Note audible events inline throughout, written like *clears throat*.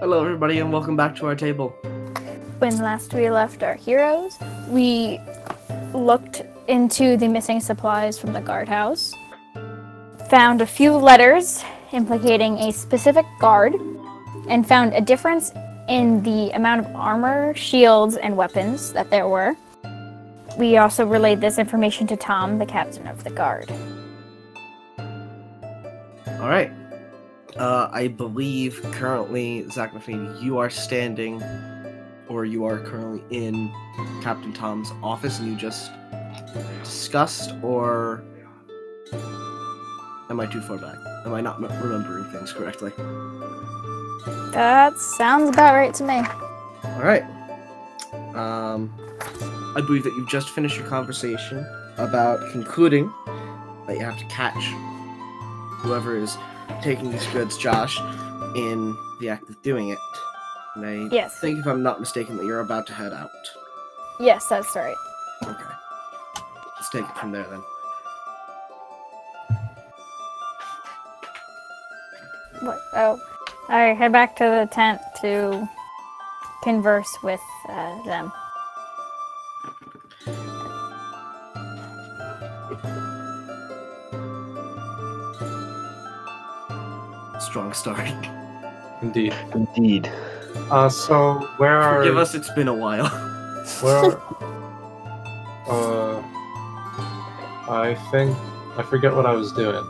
Hello, everybody, and welcome back to our table. When last we left our heroes, we looked into the missing supplies from the guardhouse, found a few letters implicating a specific guard, and found a difference in the amount of armor, shields, and weapons that there were. We also relayed this information to Tom, the captain of the guard. All right. Uh, I believe currently, Zach Nafini, you are standing, or you are currently in Captain Tom's office, and you just discussed, or am I too far back? Am I not m- remembering things correctly? That sounds about right to me. All right. Um, I believe that you've just finished your conversation about concluding that you have to catch whoever is taking these goods, Josh, in the act of doing it. And I Yes. think, if I'm not mistaken, that you're about to head out. Yes, that's right. Okay. Let's take it from there then. What? Oh, I head back to the tent to converse with uh, them. Strong start. Indeed. Indeed. Uh, so where are Forgive us, it's been a while. *laughs* where? Are, uh, I think I forget what I was doing.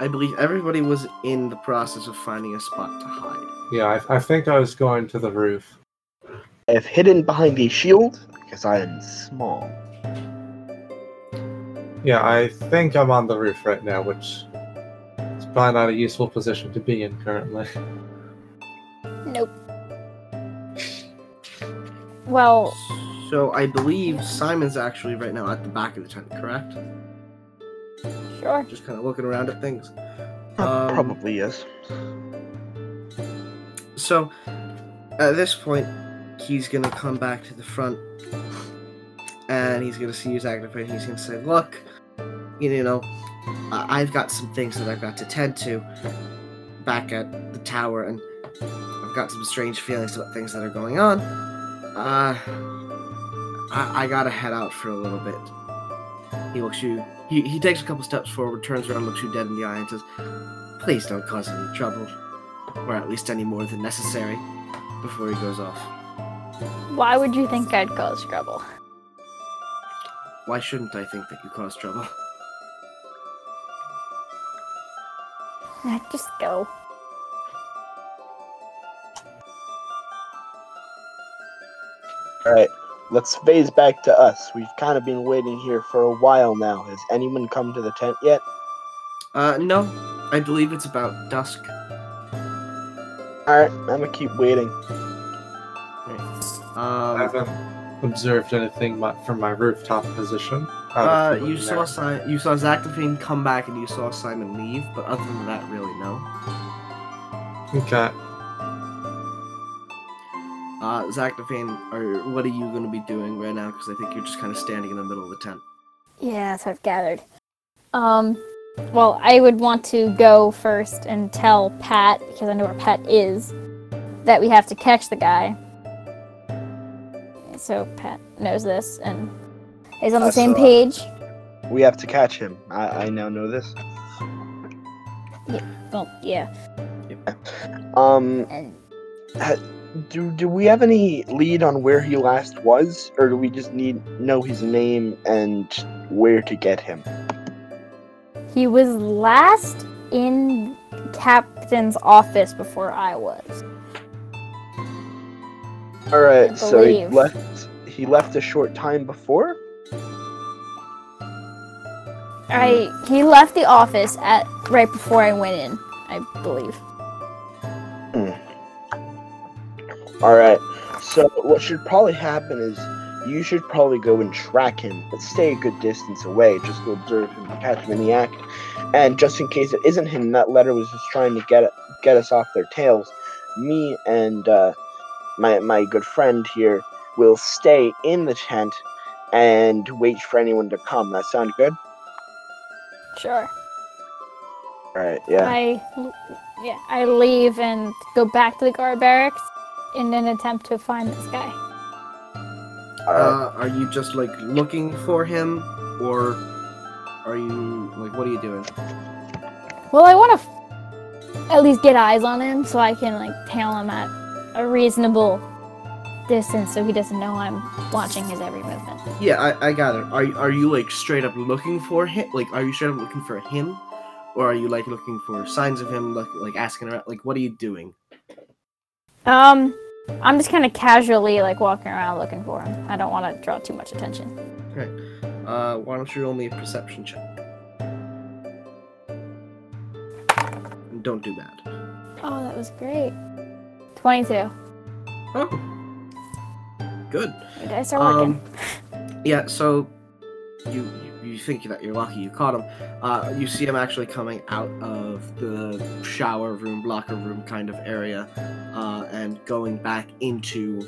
I believe everybody was in the process of finding a spot to hide. Yeah, I, I think I was going to the roof. I have hidden behind a shield because I am small. Yeah, I think I'm on the roof right now, which is probably not a useful position to be in currently. Nope. Well, So I believe Simon's actually right now at the back of the tent, correct? sure. Just kind of looking around at things. Um, Probably yes. So at this point, he's gonna come back to the front, and he's gonna see you activate. He's gonna say, "Look, you know, I- I've got some things that I've got to tend to back at the tower, and I've got some strange feelings about things that are going on. Uh, I, I gotta head out for a little bit." He looks you. He, he takes a couple steps forward, turns around, looks you dead in the eye, and says, "Please don't cause any trouble." or at least any more than necessary, before he goes off. Why would you think I'd cause trouble? Why shouldn't I think that you cause trouble? Just go. Alright, let's phase back to us. We've kind of been waiting here for a while now. Has anyone come to the tent yet? Uh, no. I believe it's about dusk. Alright, I'm gonna keep waiting. I Um, haven't observed anything from my rooftop position. uh, you saw ordinary. si- you saw Zactophane come back and you saw Simon leave, but other than that, really no. Okay. Uh, Zactophane, or what are you going to be doing right now? Because I think you're just kind of standing in the middle of the tent. Yeah, that's what I've gathered. Um, well, I would want to go first and tell Pat, because I know where Pat is, that we have to catch the guy. So Pat knows this and is on the Uh, same so- page. We have to catch him. I, I now know this. Well, yeah. Um, And do do we have any lead on where he last was, or do we just need know his name and where to get him? he was last in Captain's office before I was. All right, so he left. He left a short time before. I he left the office at right before I went in, I believe. All right. So what should probably happen is you should probably go and track him, but stay a good distance away, just to observe him, catch him in the act, and just in case it isn't him, that letter was just trying to get get us off their tails. Me and uh, my my good friend here will stay in the tent and wait for anyone to come. That sound good? Sure. All All right. Yeah. I, yeah, I leave and go back to the guard barracks in an attempt to find this guy. Uh, are you just like looking for him, or are you like what are you doing? Well, I want to f- at least get eyes on him so I can like tail him at a reasonable distance so he doesn't know I'm watching his every movement. Yeah, I, I got it. Are are you like straight up looking for him? Like, are you straight up looking for him, or are you like looking for signs of him? Like, like asking around? Like, what are you doing? Um, I'm just kind of casually like walking around looking for him. I don't want to draw too much attention. Okay. Uh, why don't you roll me a perception check? And don't do bad. Oh, that was great. 22. Oh, good. Your dice are working. Um, yeah, so you you- you think that you're lucky you caught him. Uh, you see him actually coming out of the shower room, locker room kind of area, uh, and going back into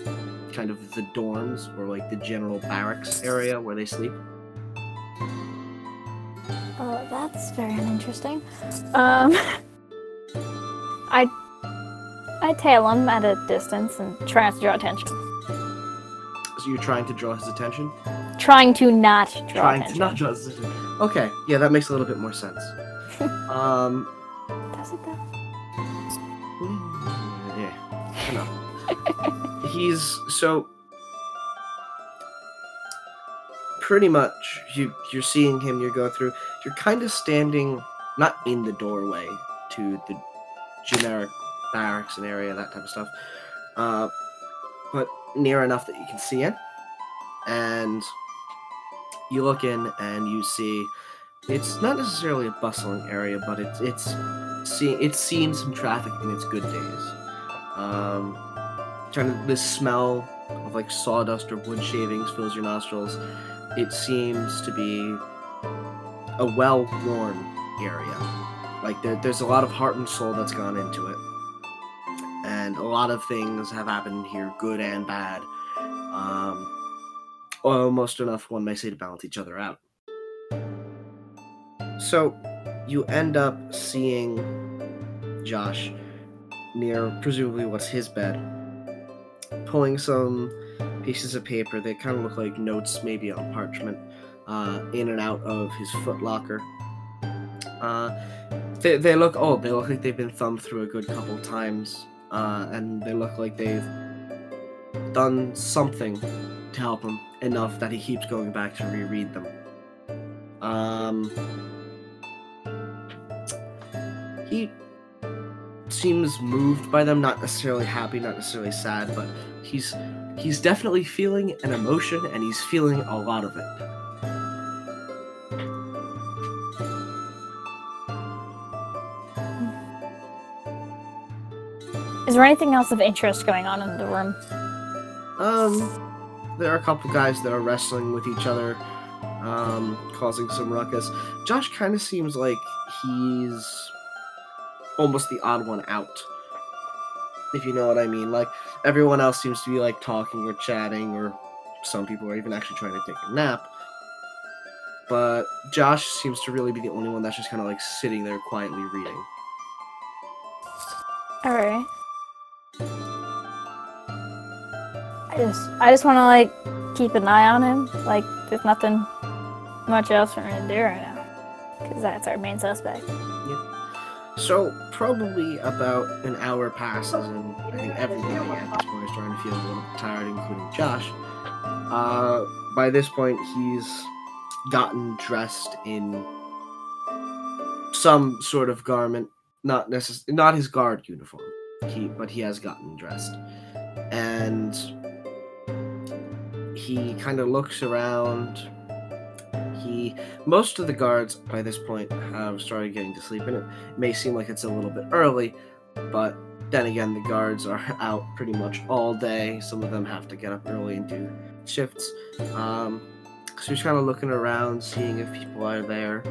kind of the dorms or like the general barracks area where they sleep. Oh, that's very interesting. Um, *laughs* I I tail him at a distance and try not to draw attention. So you're trying to draw his attention. Trying to not draw trying attention. to not draw his attention. Okay, yeah, that makes a little bit more sense. *laughs* um, Does it though? yeah, I know. *laughs* He's so pretty much you you're seeing him you go through you're kind of standing not in the doorway to the generic barracks and area that type of stuff. Uh but near enough that you can see it. And you look in and you see it's not necessarily a bustling area but it's it's see it's seen some traffic in its good days. Um kind of this smell of like sawdust or wood shavings fills your nostrils. It seems to be a well-worn area. Like there, there's a lot of heart and soul that's gone into it, a lot of things have happened here, good and bad. Um, almost enough, one may say, to balance each other out. So, you end up seeing Josh near presumably what's his bed, pulling some pieces of paper that kind of look like notes, maybe on parchment, uh, in and out of his footlocker. Uh, they, they look old. They look like they've been thumbed through a good couple times, uh, and they look like they've done something to help him enough that he keeps going back to reread them. Um, he seems moved by them, not necessarily happy, not necessarily sad, but he's he's definitely feeling an emotion and he's feeling a lot of it. Is there anything else of interest going on in the room? Um, there are a couple guys that are wrestling with each other, um, causing some ruckus. Josh kind of seems like he's almost the odd one out. If you know what I mean. Like, everyone else seems to be, like, talking or chatting, or some people are even actually trying to take a nap. But Josh seems to really be the only one that's just kind of, like, sitting there quietly reading. All right. Just, I just want to like keep an eye on him. Like, there's nothing much else for me to do right now, because that's our main suspect. So probably about an hour passes, and I think everybody at this point is starting to feel a little tired, including Josh. Uh, by this point, he's gotten dressed in some sort of garment, not necess- not his guard uniform. He, but he has gotten dressed, and he kind of looks around. He most of the guards by this point have started getting to sleep, and it may seem like it's a little bit early, but then again, the guards are *laughs* out pretty much all day. Some of them have to get up early and do shifts. Um, so he's kind of looking around, seeing if people are there.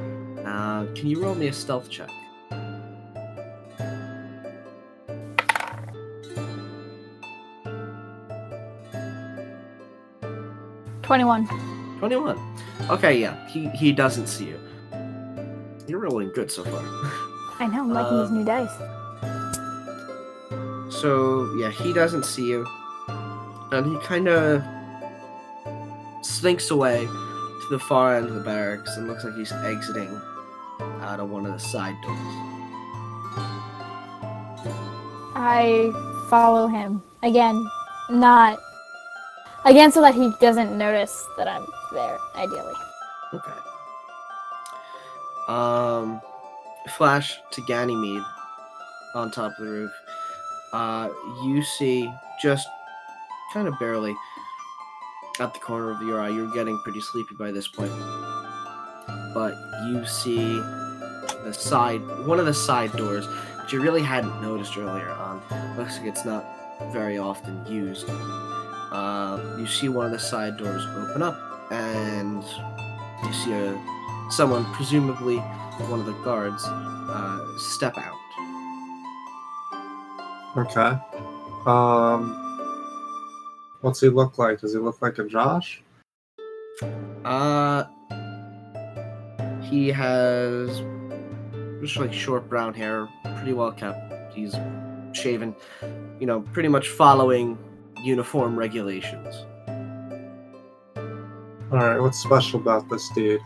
Uh, can you roll me a stealth check? Twenty-one. 21. Okay, yeah, he, he doesn't see you. You're rolling good so far. I know, I'm liking these Um, new dice. So yeah, he doesn't see you, and he kind of slinks away to the far end of the barracks and looks like he's exiting out of one of the side doors. I follow him again, not again, so that he doesn't notice that I'm there. Ideally, Okay. Um, flash to Ganymede on top of the roof. Uh, you see just kind of barely at the corner of your eye. You're getting pretty sleepy by this point, but you see the side, one of the side doors, which you really hadn't noticed earlier on. Looks like it's not very often used. Uh, you see one of the side doors open up, and you see a someone, presumably one of the guards, uh, step out. Okay. Um, what's he look like? Does he look like a Josh? Uh, he has just like short brown hair, pretty well kept. He's shaven, you know, pretty much following uniform regulations. All right. What's special about this dude?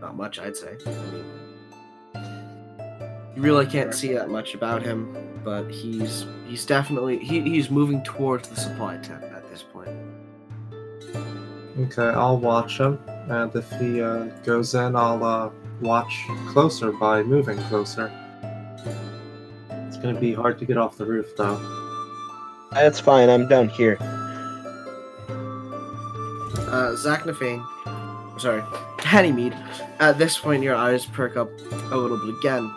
Not much, I'd say. I mean, you really can't see that much about him, but he's he's definitely he, he's moving towards the supply tent at this point. Okay, I'll watch him, and if he uh, goes in, I'll uh, watch closer by moving closer. It's gonna be hard to get off the roof, though. That's fine. I'm down here. Uh, Zach Nafane, sorry, Ganymede. At this point, your eyes perk up a little bit again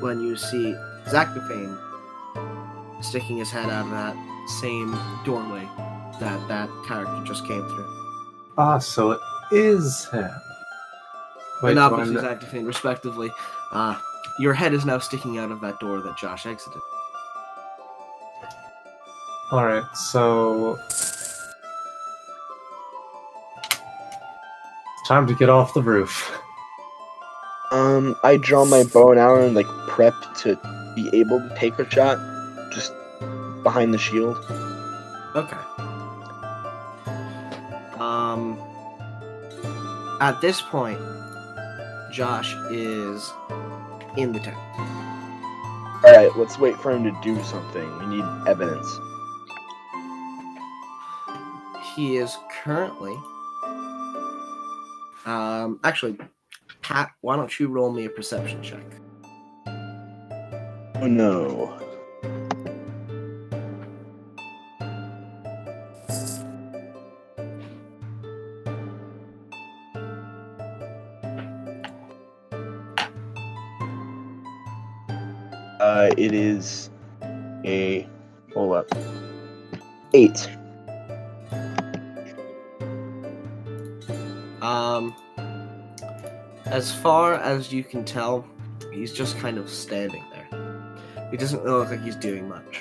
when you see Zach Nafane sticking his head out of that same doorway that that character just came through. Ah, so it is him. Wait, and do I obviously kn- Zach Nafane, respectively. Uh, your head is now sticking out of that door that Josh exited. All right, so time to get off the roof. Um, I draw my bow and arrow and like prep to be able to take a shot, just behind the shield. Okay. Um. At this point, Josh is in the tent. All right, let's wait for him to do something. We need evidence. He is currently. Um. Actually, Pat, why don't you roll me a perception check? Oh no. Uh, it is a hold up eight. Um. As far as you can tell, he's just kind of standing there. He doesn't look like he's doing much.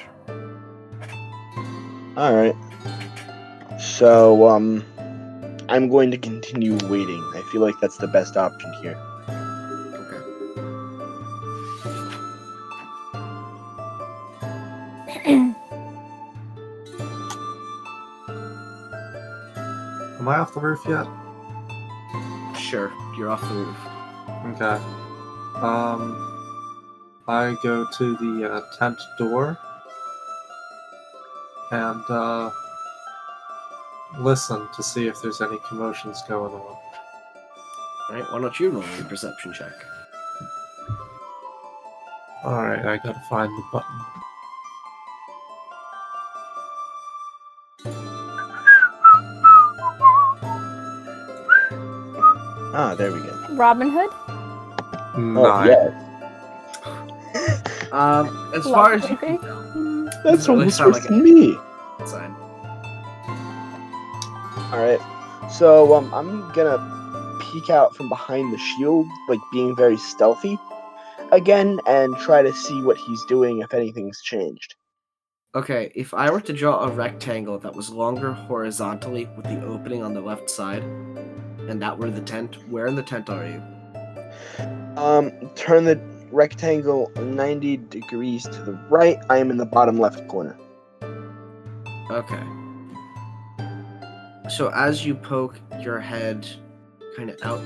All right. So um, I'm going to continue waiting. I feel like that's the best option here. Off the roof yet? Sure, you're off the roof. Okay. Um, I go to the uh, tent door and uh, listen to see if there's any commotions going on. Alright, why don't you roll a perception check? All right, I gotta find the button. Ah, there we go. Robin Hood. Oh Nine. yeah, *laughs* Um, as far as you Lovely. can that's really almost sound like than me. outside. All right. So um, I'm gonna peek out from behind the shield, like being very stealthy, again, and try to see what he's doing if anything's changed. Okay, if I were to draw a rectangle that was longer horizontally with the opening on the left side, and that were the tent, where in the tent are you? Um, turn the rectangle 90 degrees to the right. I am in the bottom left corner. Okay. So as you poke your head kind of out,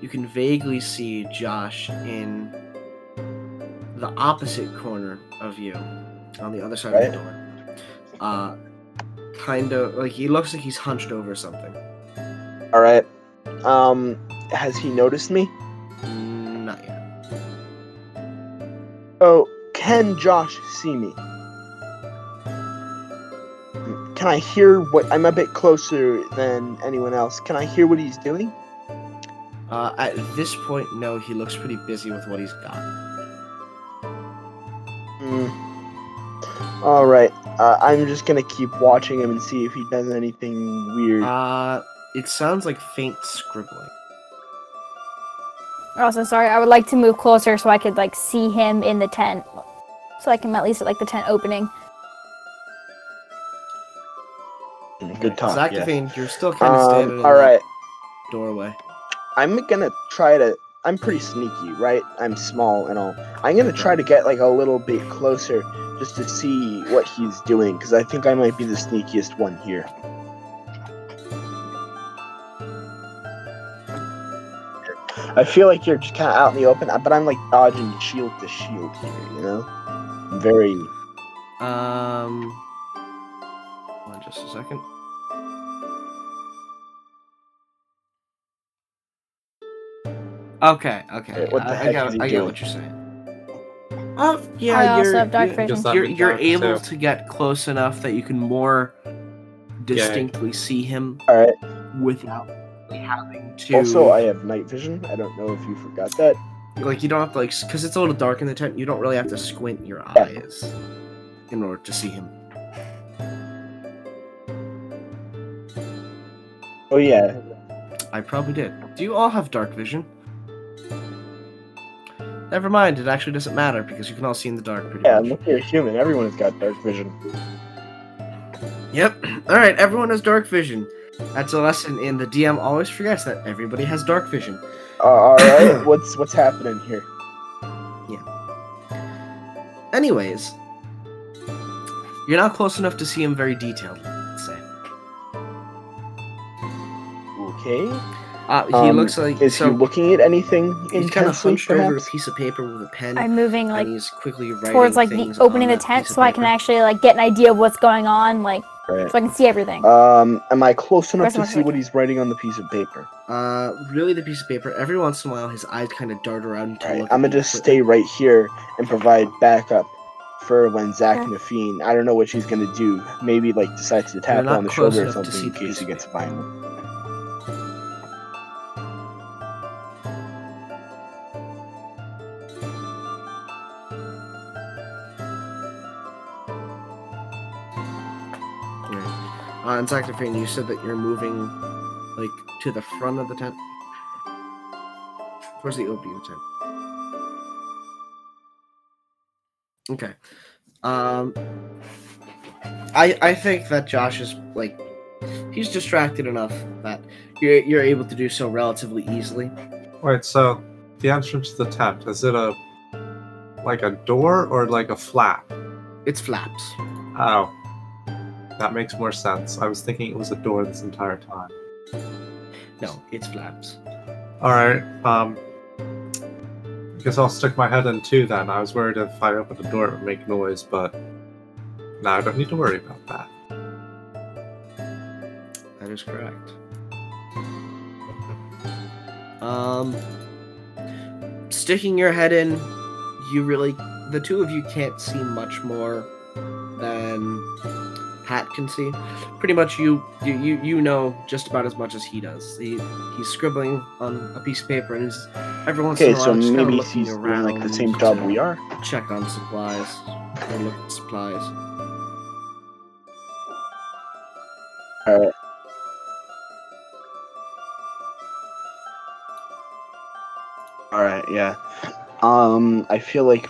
you can vaguely see Josh in the opposite corner of you, on the other side of the door. Uh, kind of like he looks like he's hunched over something. All right. Um, has he noticed me? Mm, Not yet. Oh, can Josh see me? Can I hear what? I'm a bit closer than anyone else. Can I hear what he's doing? Uh, at this point, no. He looks pretty busy with what he's got. Hmm. All right. Uh, I'm just gonna keep watching him and see if he does anything weird. Uh, it sounds like faint scribbling. Also, sorry, I would like to move closer so I could like see him in the tent, so I can at least like the tent opening. Good talk. yeah. You're still kind of standing Um, in all that right. doorway. I'm gonna try to. I'm pretty sneaky, right? I'm small and all. I'm gonna try to get like a little bit closer just to see what he's doing because I think I might be the sneakiest one here. I feel like you're just kind of out in the open, but I'm like dodging shield to shield here, you know? I'm very. Um, hold on just a second. Okay, okay. Wait, what the I, I heck got, is he I get doing? what you're saying. Oh, yeah, I also you're, have dark vision. Just you're, you're down, able too. to get close enough that you can more distinctly see him All right. without having to. Also, I have night vision. I don't know if you forgot that. like you don't have to like because it's a little dark in the tent. You don't really have to squint your Yeah. eyes in order to see him. Oh yeah. I probably did. Do you all have dark vision? Never mind, it actually doesn't matter because you can all see in the dark pretty Yeah, much. look, you're human. Everyone has got dark vision. Yep. *clears throat* Alright, everyone has dark vision. That's a lesson in the DM always forgets that everybody has dark vision. Uh, all right. *coughs* what's what's happening here? Yeah. Anyways, you're not close enough to see him very detailed, let's say. Okay. Uh, he Um, looks like Is so he looking at anything he's kind of intensely, hunched over a piece of paper with a pen, I'm moving like and he's quickly writing towards like the opening the tent so I can actually like get an idea of what's going on, like Right. so I can see everything. Um, am I close enough to my see what he's writing on the piece of paper? Uh, really, the piece of paper. Every once in a while, his eyes kind of dart around to Alright, look. I'm gonna just equipment. stay right here and provide backup for when Zach Okay. and Afine. I don't know what she's gonna do. Maybe like decides to tap not on the shoulder or enough to something in case he gets of violent. Uh, and Zactophrine, you said that you're moving, like, to the front of the tent. Towards the opening of the tent. Okay. Um, I I think that Josh is like, he's distracted enough that you're you're able to do so relatively easily. Wait, so the entrance to the tent is it a like a door or like a flap? It's flaps. Oh, that makes more sense. I was thinking it was a door this entire time. No, it's flaps. All right. Um, I guess I'll stick my head in too. Then I was worried if I opened the door it would make noise, but now I don't need to worry about that. That is correct. Um, sticking your head in, you really, the two of you can't see much more than Pat can see. Pretty much, you you you, know just about as much as he does. He he's scribbling on a piece of paper, and he's every once Okay, in a while so just maybe he's doing around like the same job we are. Check on supplies or look at supplies. Alright. Alright, yeah. Um, I feel like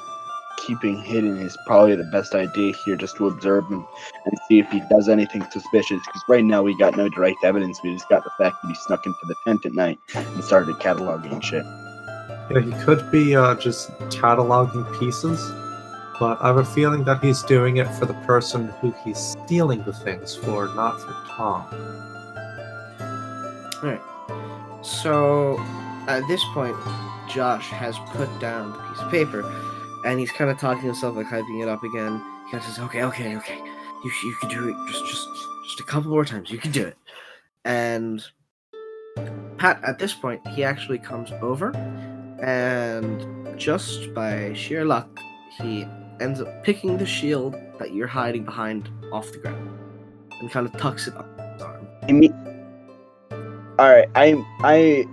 keeping hidden is probably the best idea here, just to observe him and see if he does anything suspicious. Because right now we got no direct evidence. We just got the fact that he snuck into the tent at night and started cataloging shit. Yeah, he could be uh, just cataloging pieces, but I have a feeling that he's doing it for the person who he's stealing the things for, not for Tom. Alright. So at this point, Josh has put down the piece of paper, and he's kind of talking himself, like hyping it up again. He kind of says, "Okay, okay, okay, you you can do it. Just just just a couple more times. You can do it." And Pat, at this point, he actually comes over, and just by sheer luck, he ends up picking the shield that you're hiding behind off the ground, and kind of tucks it up his arm. I mean, all right. I I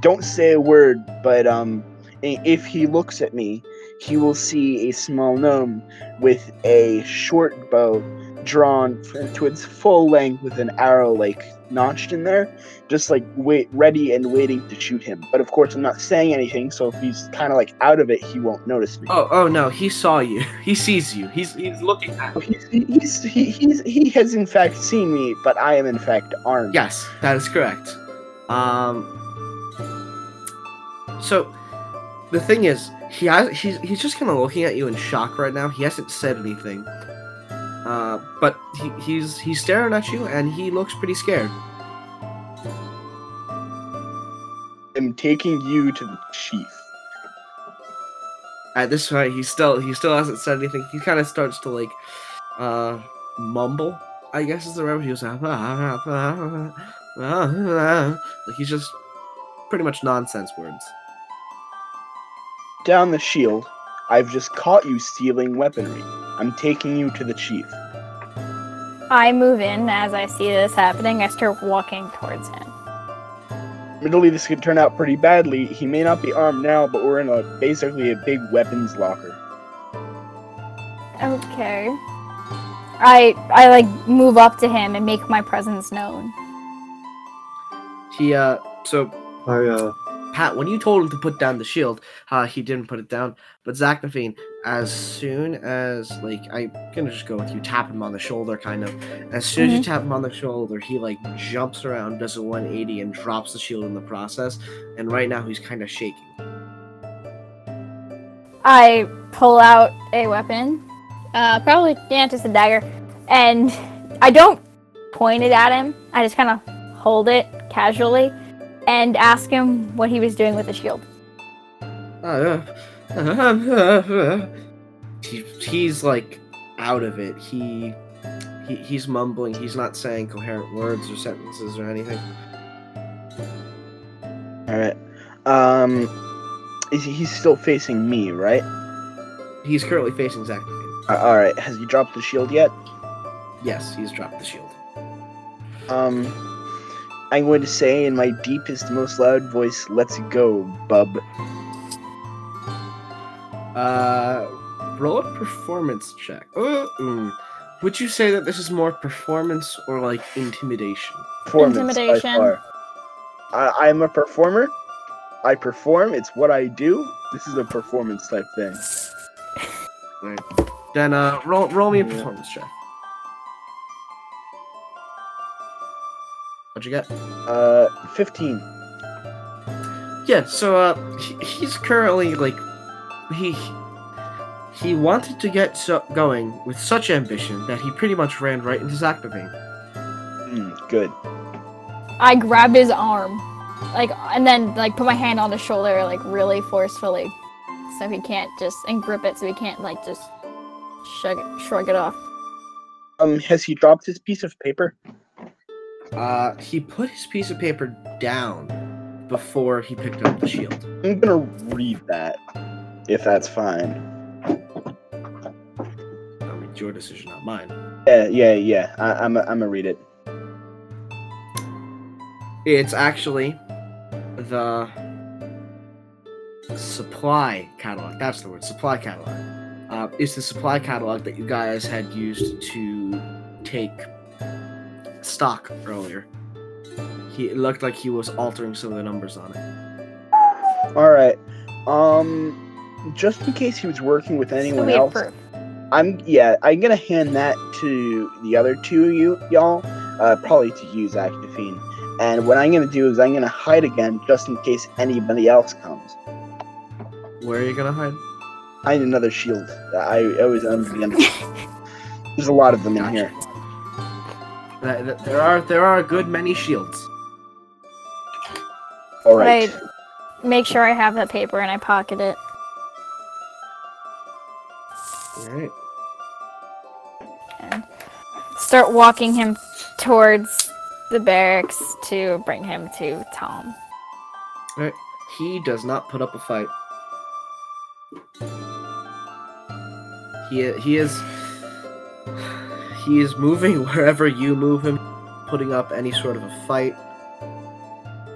don't say a word, but um, if he looks at me, he will see a small gnome with a short bow drawn to its full length with an arrow like notched in there, just like wait ready and waiting to shoot him. But of course, I'm not saying anything, so if he's kind of like out of it, he won't notice me. Oh, oh no, he saw you. *laughs* He sees you. He's he's looking at you. He's, he's, he, he's, he has in fact seen me, but I am in fact armed. Yes, that is correct. Um So the thing is, he has he's he's just kind of looking at you in shock right now. He hasn't said anything. Uh, but he, he's he's staring at you and he looks pretty scared. I'm taking you to the chief. At this point, he still he still hasn't said anything. He kind of starts to like uh mumble. I guess is the right word. He was ah, ah, ah, like he's just pretty much nonsense words. Down the shield. I've just caught you stealing weaponry. I'm taking you to the chief. I move in as I see this happening. I start walking towards him. Admittedly, this could turn out pretty badly. He may not be armed now, but we're in a basically a big weapons locker. Okay. I I like move up to him and make my presence known. He uh so I uh, Pat, when you told him to put down the shield, uh, he didn't put it down. But Zach Zachnafine, as soon as like I'm gonna just go with you, tap him on the shoulder, kind of. As soon as you tap him on the shoulder, he like jumps around, does a 180, and drops the shield in the process. And right now he's kind of shaking. I pull out a weapon, uh, probably yeah, just a dagger, and I don't point it at him. I just kind of hold it casually and ask him what he was doing with the shield. *laughs* he, he's like out of it. He, he he's mumbling. He's not saying coherent words or sentences or anything. All right. Um, is he, he's still facing me, right? He's currently facing Zach. Uh, all right. Has he dropped the shield yet? Yes, he's dropped the shield. Um, I'm going to say in my deepest, most loud voice, "Let's go, bub." Uh, roll a performance check. Uh, mm. Would you say that this is more performance or like intimidation? Performance by Intimidation. far. I, I'm a performer. I perform. It's what I do. This is a performance type thing. Then uh, roll roll me a performance check. What'd you get? Uh, 15. Yeah, so uh, he, he's currently like, he he wanted to get so- going with such ambition that he pretty much ran right into Zachnafine. Hmm, good. I grab his arm, like, and then like put my hand on his shoulder, like really forcefully, so he can't just and grip it, so he can't like just shrug it, shrug it off. Um, has he dropped his piece of paper? Uh, he put his piece of paper down before he picked up the shield. I'm gonna read that, if that's fine. I mean, it's your decision, not mine. Yeah, yeah, yeah. I, I'm, I'm gonna read it. It's actually the supply catalog. That's the word, supply catalog. Uh, it's the supply catalog that you guys had used to take stock earlier. He it looked like he was altering some of the numbers on it. All right. Um, just in case he was working with anyone we else, proof. I'm yeah. I'm gonna hand that to the other two of you, y'all. Uh, probably to use Actifine. And what I'm gonna do is I'm gonna hide again, just in case anybody else comes. Where are you gonna hide? I need another shield. I, I was under the under. *laughs* There's a lot of them in here. Th- th- There are there are a good many shields. All right. I make sure I have that paper and I pocket it. All right. and start walking him towards the barracks to bring him to Tom. All right. He does not put up a fight. He he is he is moving *laughs* wherever you move him, putting up any sort of a fight.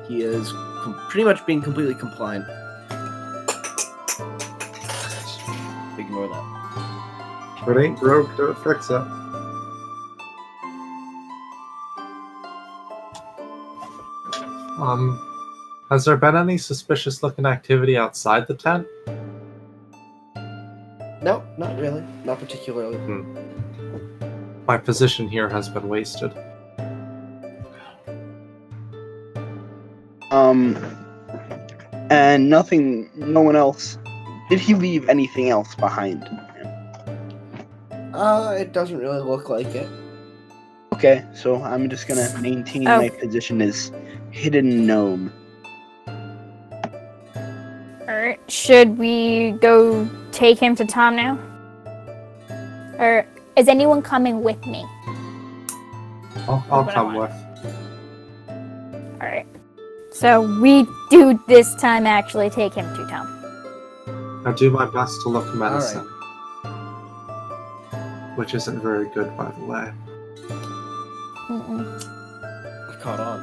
He is com- pretty much being completely compliant. Ignore that. If it ain't broke, don't fix it. Um, has there been any suspicious looking activity outside the tent? No, not really. Not particularly. My position here has been wasted. Um, and nothing. No one else. Did he leave anything else behind? Uh, it doesn't really look like it. Okay, so I'm just gonna maintain Oh. my position as hidden gnome. Alright, should we go take him to Tom now? Or is anyone coming with me? I'll, I'll come with. Alright. So we do this time actually take him to Tom. I do my best to look menacing. Which isn't very good, by the way. Mm-mm. I caught on.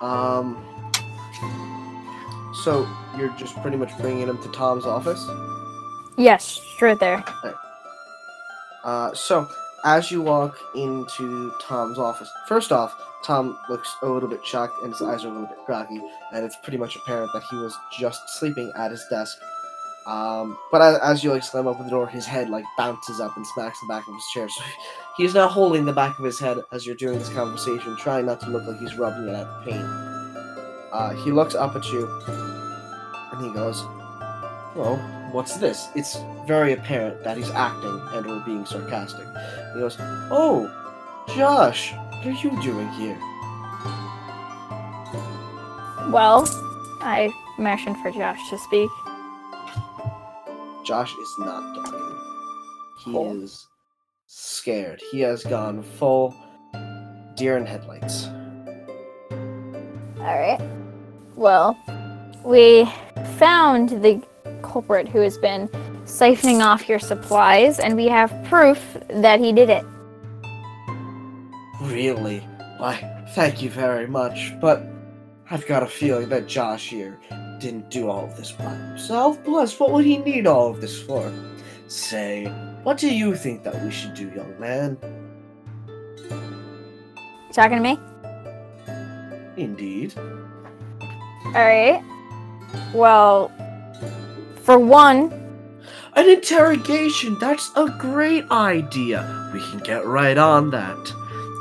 Um. So you're just pretty much bringing him to Tom's office. Yes, straight there. Uh, so as you walk into Tom's office, first off, Tom looks a little bit shocked and his eyes are a little bit groggy, and it's pretty much apparent that he was just sleeping at his desk. Um, but as, as you like slam open the door, his head like bounces up and smacks the back of his chair. So *laughs* he's now holding the back of his head as you're doing this conversation, trying not to look like he's rubbing it out in pain. Uh, he looks up at you, and he goes, "Well, what's this?" It's very apparent that he's acting and or being sarcastic. He goes, "Oh, Josh, what are you doing here?" Well, I motioned for Josh to speak. Josh is not talking. He is scared. He has gone full deer in headlights. Alright. Well, we found the culprit who has been siphoning off your supplies, and we have proof that he did it. Really? Why, thank you very much, but I've got a feeling that Josh here didn't do all of this by himself. Plus, what would he need all of this for? Say, what do you think that we should do, young man? Talking to me? Indeed. Alright. Well, for one, An interrogation! That's a great idea! We can get right on that.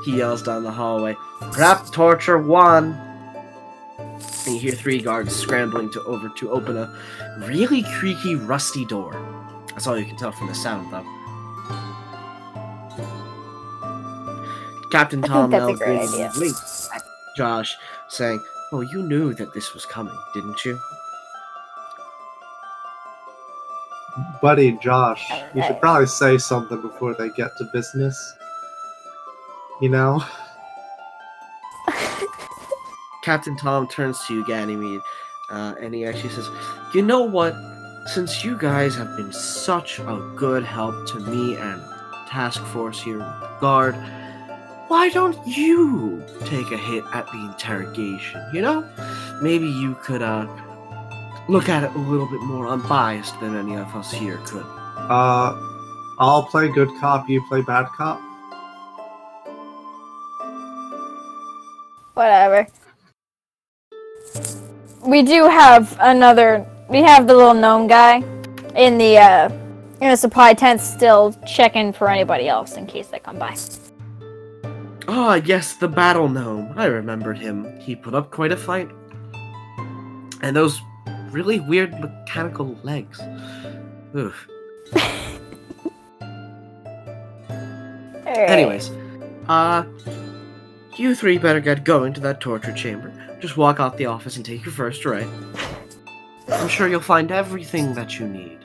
He yells down the hallway. Perhaps torture one. And you hear three guards scrambling to over to open a really creaky, rusty door. That's all you can tell from the sound, though. Captain I think Tom that's now great grins and idea. blinks at Josh, saying, "Oh, you knew that this was coming, didn't you?" Buddy, Josh, you should probably say something before they get to business. You know? *laughs* Captain Tom turns to you, Ganymede, uh, and he actually says, You know what? Since you guys have been such a good help to me and task force here with the guard, why don't you take a hit at the interrogation? You know? Maybe you could uh, look at it a little bit more unbiased than any of us here could. Uh, I'll play good cop, you play bad cop. whatever. We do have another. We have the little gnome guy in the uh, in the supply tent, still checking for anybody else in case they come by. Ah, yes, the battle gnome. I remembered him. He put up quite a fight. And those really weird mechanical legs. Oof. Alright. Anyways, uh, you three better get going to that torture chamber. Just walk out the office and take your first right. I'm sure you'll find everything that you need.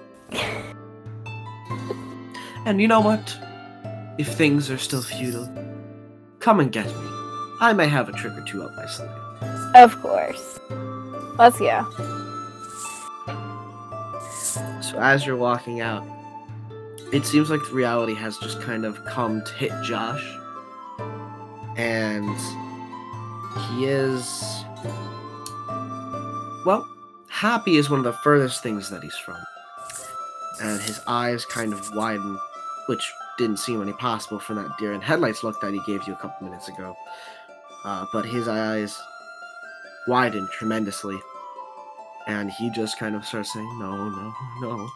And you know what? If things are still futile, come and get me. I may have a trick or two up my sleeve. Of course. Let's go. So as you're walking out, it seems like reality has just kind of come to hit Josh. And he is well, happy is one of the furthest things that he's from. And his eyes kind of widen, which didn't seem any possible from that deer in headlights look that he gave you a couple minutes ago. Uh, but his eyes widen tremendously. And he just kind of starts saying, no, no, no,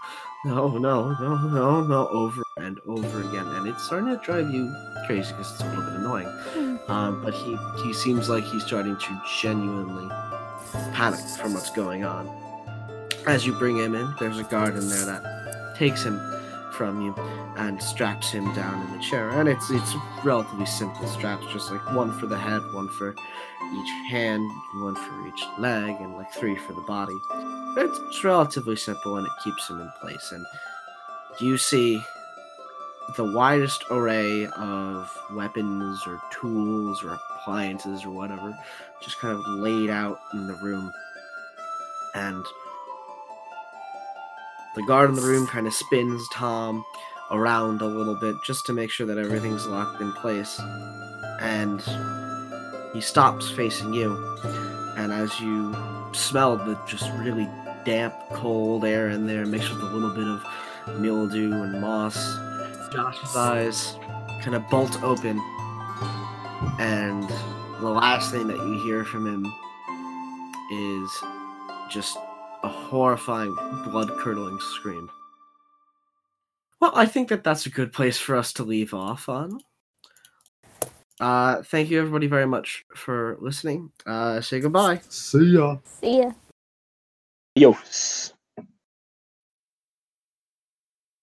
no, no, no, no, no, over and over again. And it's starting to drive you crazy because it's a little bit annoying. Um, but he, he seems like he's starting to genuinely panic from what's going on. As you bring him in, there's a guard in there that takes him from you and straps him down in the chair. And it's it's relatively simple straps, just like one for the head, one for each hand, one for each leg, and like three for the body. It's, it's relatively simple and it keeps him in place. And you see the widest array of weapons or tools or appliances or whatever just kind of laid out in the room. And the guard in the room kind of spins Tom around a little bit just to make sure that everything's locked in place. And he stops facing you. And as you smell the just really damp, cold air in there mixed with a little bit of mildew and moss, Josh's eyes kind of bolt open. And the last thing that you hear from him is just a horrifying, blood curdling scream. Well, I think that that's a good place for us to leave off on. Uh, thank you everybody very much for listening. Uh, say goodbye. See ya. See ya. Yo. s-